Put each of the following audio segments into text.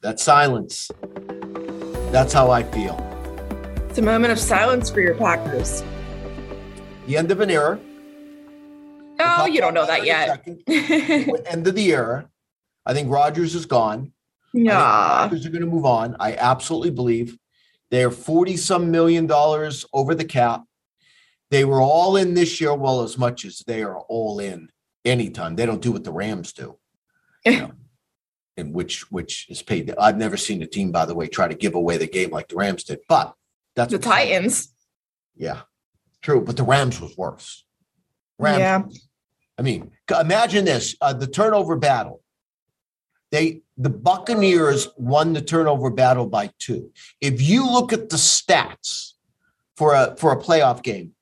That silence. That's how I feel. It's a moment of silence for your Packers. The end of an era. Oh, you don't know that yet. end of the era. I think Rodgers is gone. Yeah. Rodgers are going to move on. I absolutely believe they are 40 some million dollars over the cap. They were all in this year, well, as much as they are all in anytime. They don't do what the Rams do. You know, and which which is paid. I've never seen a team, by the way, try to give away the game like the Rams did. But that's the Titans. Yeah, true. But the Rams was worse. Rams. Yeah. I mean, imagine this: uh, the turnover battle. They the Buccaneers won the turnover battle by two. If you look at the stats for a for a playoff game,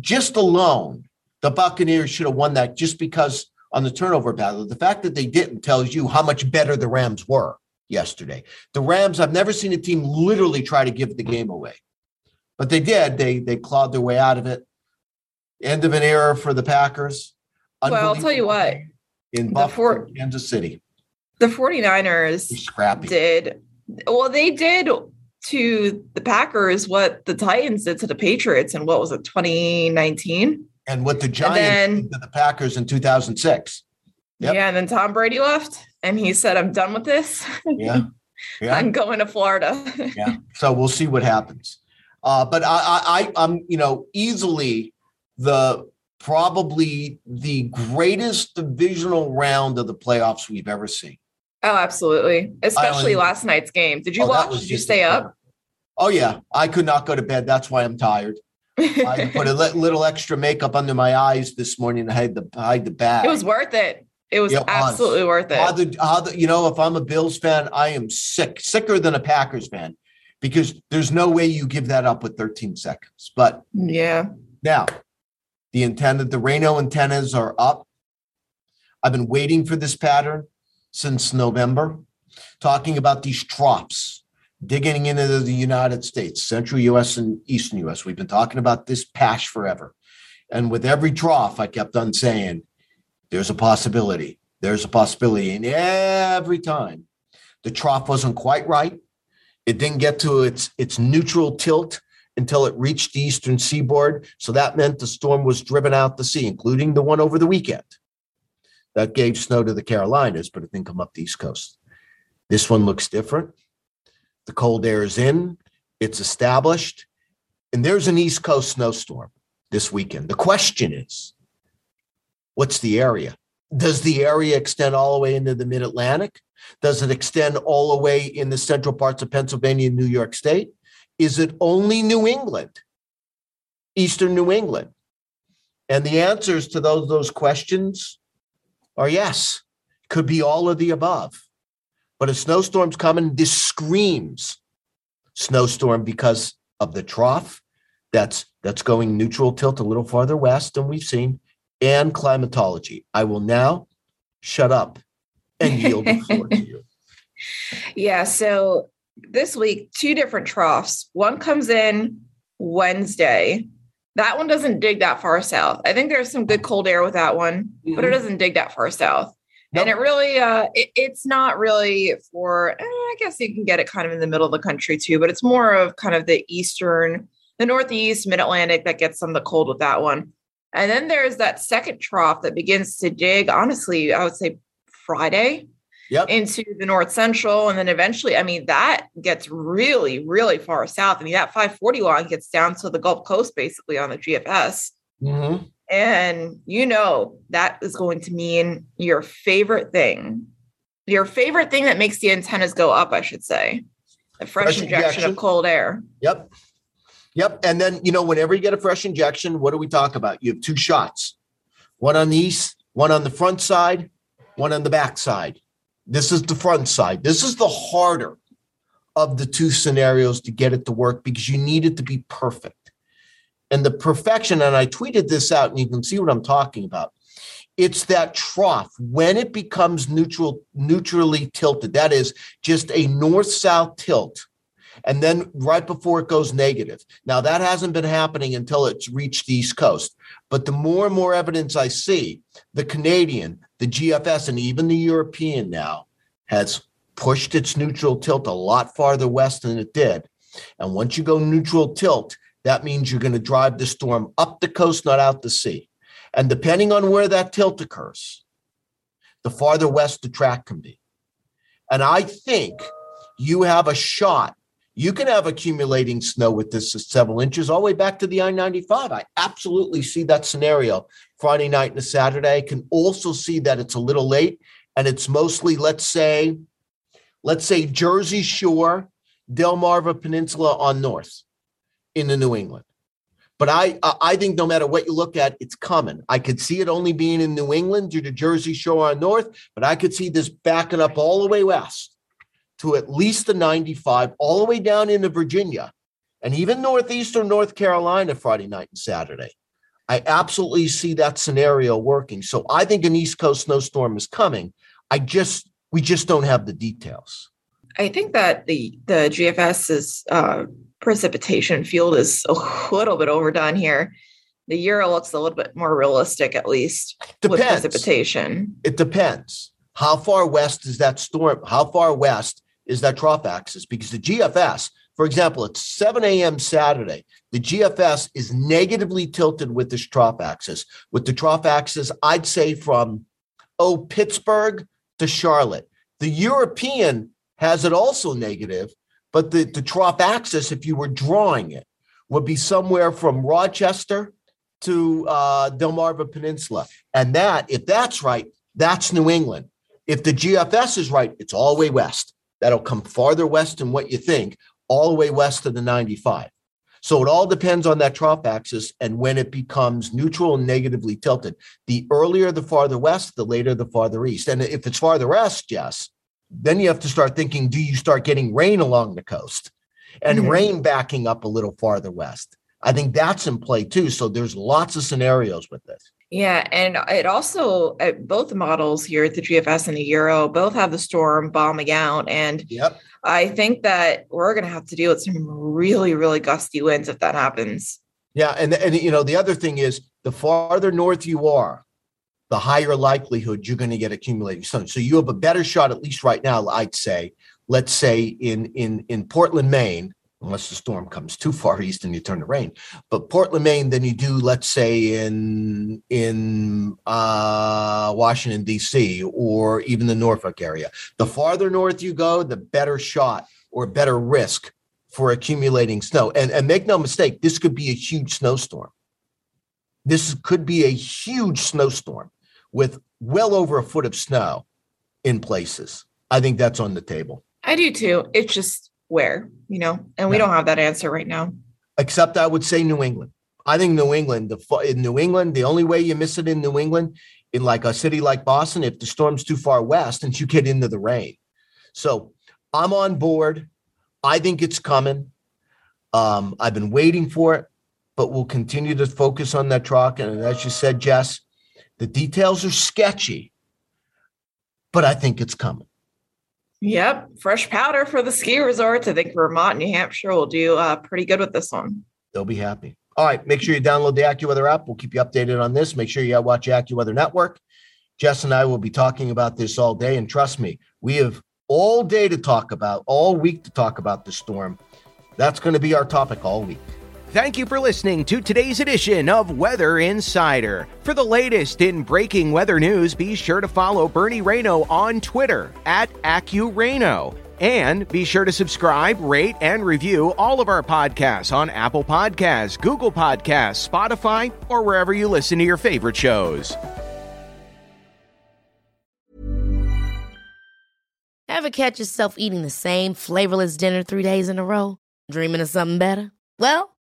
just alone, the Buccaneers should have won that just because on the turnover battle. The fact that they didn't tells you how much better the Rams were yesterday. The Rams, I've never seen a team literally try to give the game away. But they did. They they clawed their way out of it. End of an era for the Packers. Well, I'll tell you what. In Buffalo, Kansas City. The 49ers scrappy. did well, they did to the Packers what the Titans did to the Patriots in what was it, 2019? And what the Giants did to the Packers in 2006. Yep. Yeah, and then Tom Brady left and he said, I'm done with this. Yeah. yeah. I'm going to Florida. yeah. So we'll see what happens. Uh, but I, I, I'm, you know, easily the probably the greatest divisional round of the playoffs we've ever seen. Oh, absolutely. Especially last night's game. Did you oh, watch? Did you stay up? Oh yeah, I could not go to bed. That's why I'm tired. I put a little extra makeup under my eyes this morning to hide the hide the bag. It was worth it. It was absolutely worth it. How the, how the, you know, if I'm a Bills fan, I am sick, sicker than a Packers fan, because there's no way you give that up with 13 seconds. But yeah, now the antenna, the Rayno antennas are up. I've been waiting for this pattern since November, talking about these troughs digging into the United States, central US and eastern US. We've been talking about this patch forever. And with every trough, I kept on saying, there's a possibility. There's a possibility. And every time the trough wasn't quite right, it didn't get to its, its neutral tilt until it reached the eastern seaboard. So that meant the storm was driven out to sea, including the one over the weekend. That gave snow to the Carolinas, but it didn't come up the East Coast. This one looks different. The cold air is in, it's established, and there's an East Coast snowstorm this weekend. The question is what's the area? Does the area extend all the way into the mid Atlantic? Does it extend all the way in the central parts of Pennsylvania and New York State? Is it only New England, Eastern New England? And the answers to those, those questions are yes, could be all of the above. But a snowstorm's coming, this screams snowstorm because of the trough that's that's going neutral tilt a little farther west than we've seen and climatology. I will now shut up and yield the floor to you. Yeah, so this week, two different troughs. One comes in Wednesday. That one doesn't dig that far south. I think there's some good cold air with that one, mm-hmm. but it mm-hmm. doesn't dig that far south. Nope. And it really, uh, it, it's not really for, eh, I guess you can get it kind of in the middle of the country too, but it's more of kind of the eastern, the northeast, mid Atlantic that gets some of the cold with that one. And then there's that second trough that begins to dig, honestly, I would say Friday yep. into the north central. And then eventually, I mean, that gets really, really far south. I mean, that 540 line gets down to the Gulf Coast basically on the GFS. Mm-hmm. And you know, that is going to mean your favorite thing, your favorite thing that makes the antennas go up, I should say, a fresh, fresh injection, injection of cold air. Yep. Yep. And then, you know, whenever you get a fresh injection, what do we talk about? You have two shots one on the east, one on the front side, one on the back side. This is the front side. This is the harder of the two scenarios to get it to work because you need it to be perfect. And the perfection, and I tweeted this out, and you can see what I'm talking about. It's that trough when it becomes neutral, neutrally tilted. That is just a north-south tilt and then right before it goes negative. Now, that hasn't been happening until it's reached the East Coast. But the more and more evidence I see, the Canadian, the GFS, and even the European now has pushed its neutral tilt a lot farther west than it did. And once you go neutral tilt, that means you're going to drive the storm up the coast, not out the sea. And depending on where that tilt occurs, the farther west the track can be. And I think you have a shot you can have accumulating snow with this several inches all the way back to the I 95. I absolutely see that scenario Friday night and Saturday. I can also see that it's a little late and it's mostly, let's say, let's say Jersey Shore, Delmarva Peninsula on north in the New England. But I I think no matter what you look at, it's coming. I could see it only being in New England due to Jersey Shore on north, but I could see this backing up all the way west to at least the 95, all the way down into Virginia and even northeastern North Carolina Friday night and Saturday. I absolutely see that scenario working. So I think an East Coast snowstorm is coming. I just we just don't have the details. I think that the the GFS's uh, precipitation field is a little bit overdone here. The Euro looks a little bit more realistic, at least depends. with precipitation. It depends. How far west is that storm? How far west is that trough axis because the GFS, for example, it's 7 a.m. Saturday. The GFS is negatively tilted with this trough axis. With the trough axis, I'd say from, oh, Pittsburgh to Charlotte. The European has it also negative, but the, the trough axis, if you were drawing it, would be somewhere from Rochester to uh, Delmarva Peninsula. And that, if that's right, that's New England. If the GFS is right, it's all the way west that'll come farther west than what you think, all the way west of the 95. So it all depends on that trough axis and when it becomes neutral and negatively tilted. The earlier the farther west, the later the farther east. And if it's farther west, yes, then you have to start thinking do you start getting rain along the coast and mm-hmm. rain backing up a little farther west? I think that's in play too. So there's lots of scenarios with this. Yeah, and it also uh, both models here, at the GFS and the Euro, both have the storm bombing out, and yep. I think that we're going to have to deal with some really, really gusty winds if that happens. Yeah, and and you know the other thing is the farther north you are, the higher likelihood you're going to get accumulating snow. So you have a better shot, at least right now, I'd say. Let's say in in in Portland, Maine, unless the storm comes too far east and you turn to rain. But Portland, Maine, than you do, let's say in in uh, Washington D.C. or even the Norfolk area. The farther north you go, the better shot or better risk for accumulating snow. And and make no mistake, this could be a huge snowstorm. This could be a huge snowstorm with well over a foot of snow in places. I think that's on the table. I do too. It's just where, you know, and we don't have that answer right now. Except I would say New England. I think New England, the in New England, the only way you miss it in New England, in like a city like Boston, if the storm's too far west and you get into the rain. So I'm on board. I think it's coming. Um, I've been waiting for it, but we'll continue to focus on that trough. And as you said, Jess, the details are sketchy, but I think it's coming. Yep, fresh powder for the ski resorts. I think Vermont, and New Hampshire will do uh, pretty good with this one. They'll be happy. All right, make sure you download the AccuWeather app. We'll keep you updated on this. Make sure you watch AccuWeather Network. Jess and I will be talking about this all day, and trust me, we have all day to talk about, all week to talk about the storm. That's going to be our topic all week. Thank you for listening to today's edition of Weather Insider. For the latest in breaking weather news, be sure to follow Bernie Rayno on Twitter at AccuRayno. And be sure to subscribe, rate, and review all of our podcasts on Apple Podcasts, Google Podcasts, Spotify, or wherever you listen to your favorite shows. Ever catch yourself eating the same flavorless dinner three days in a row? Dreaming of something better? Well,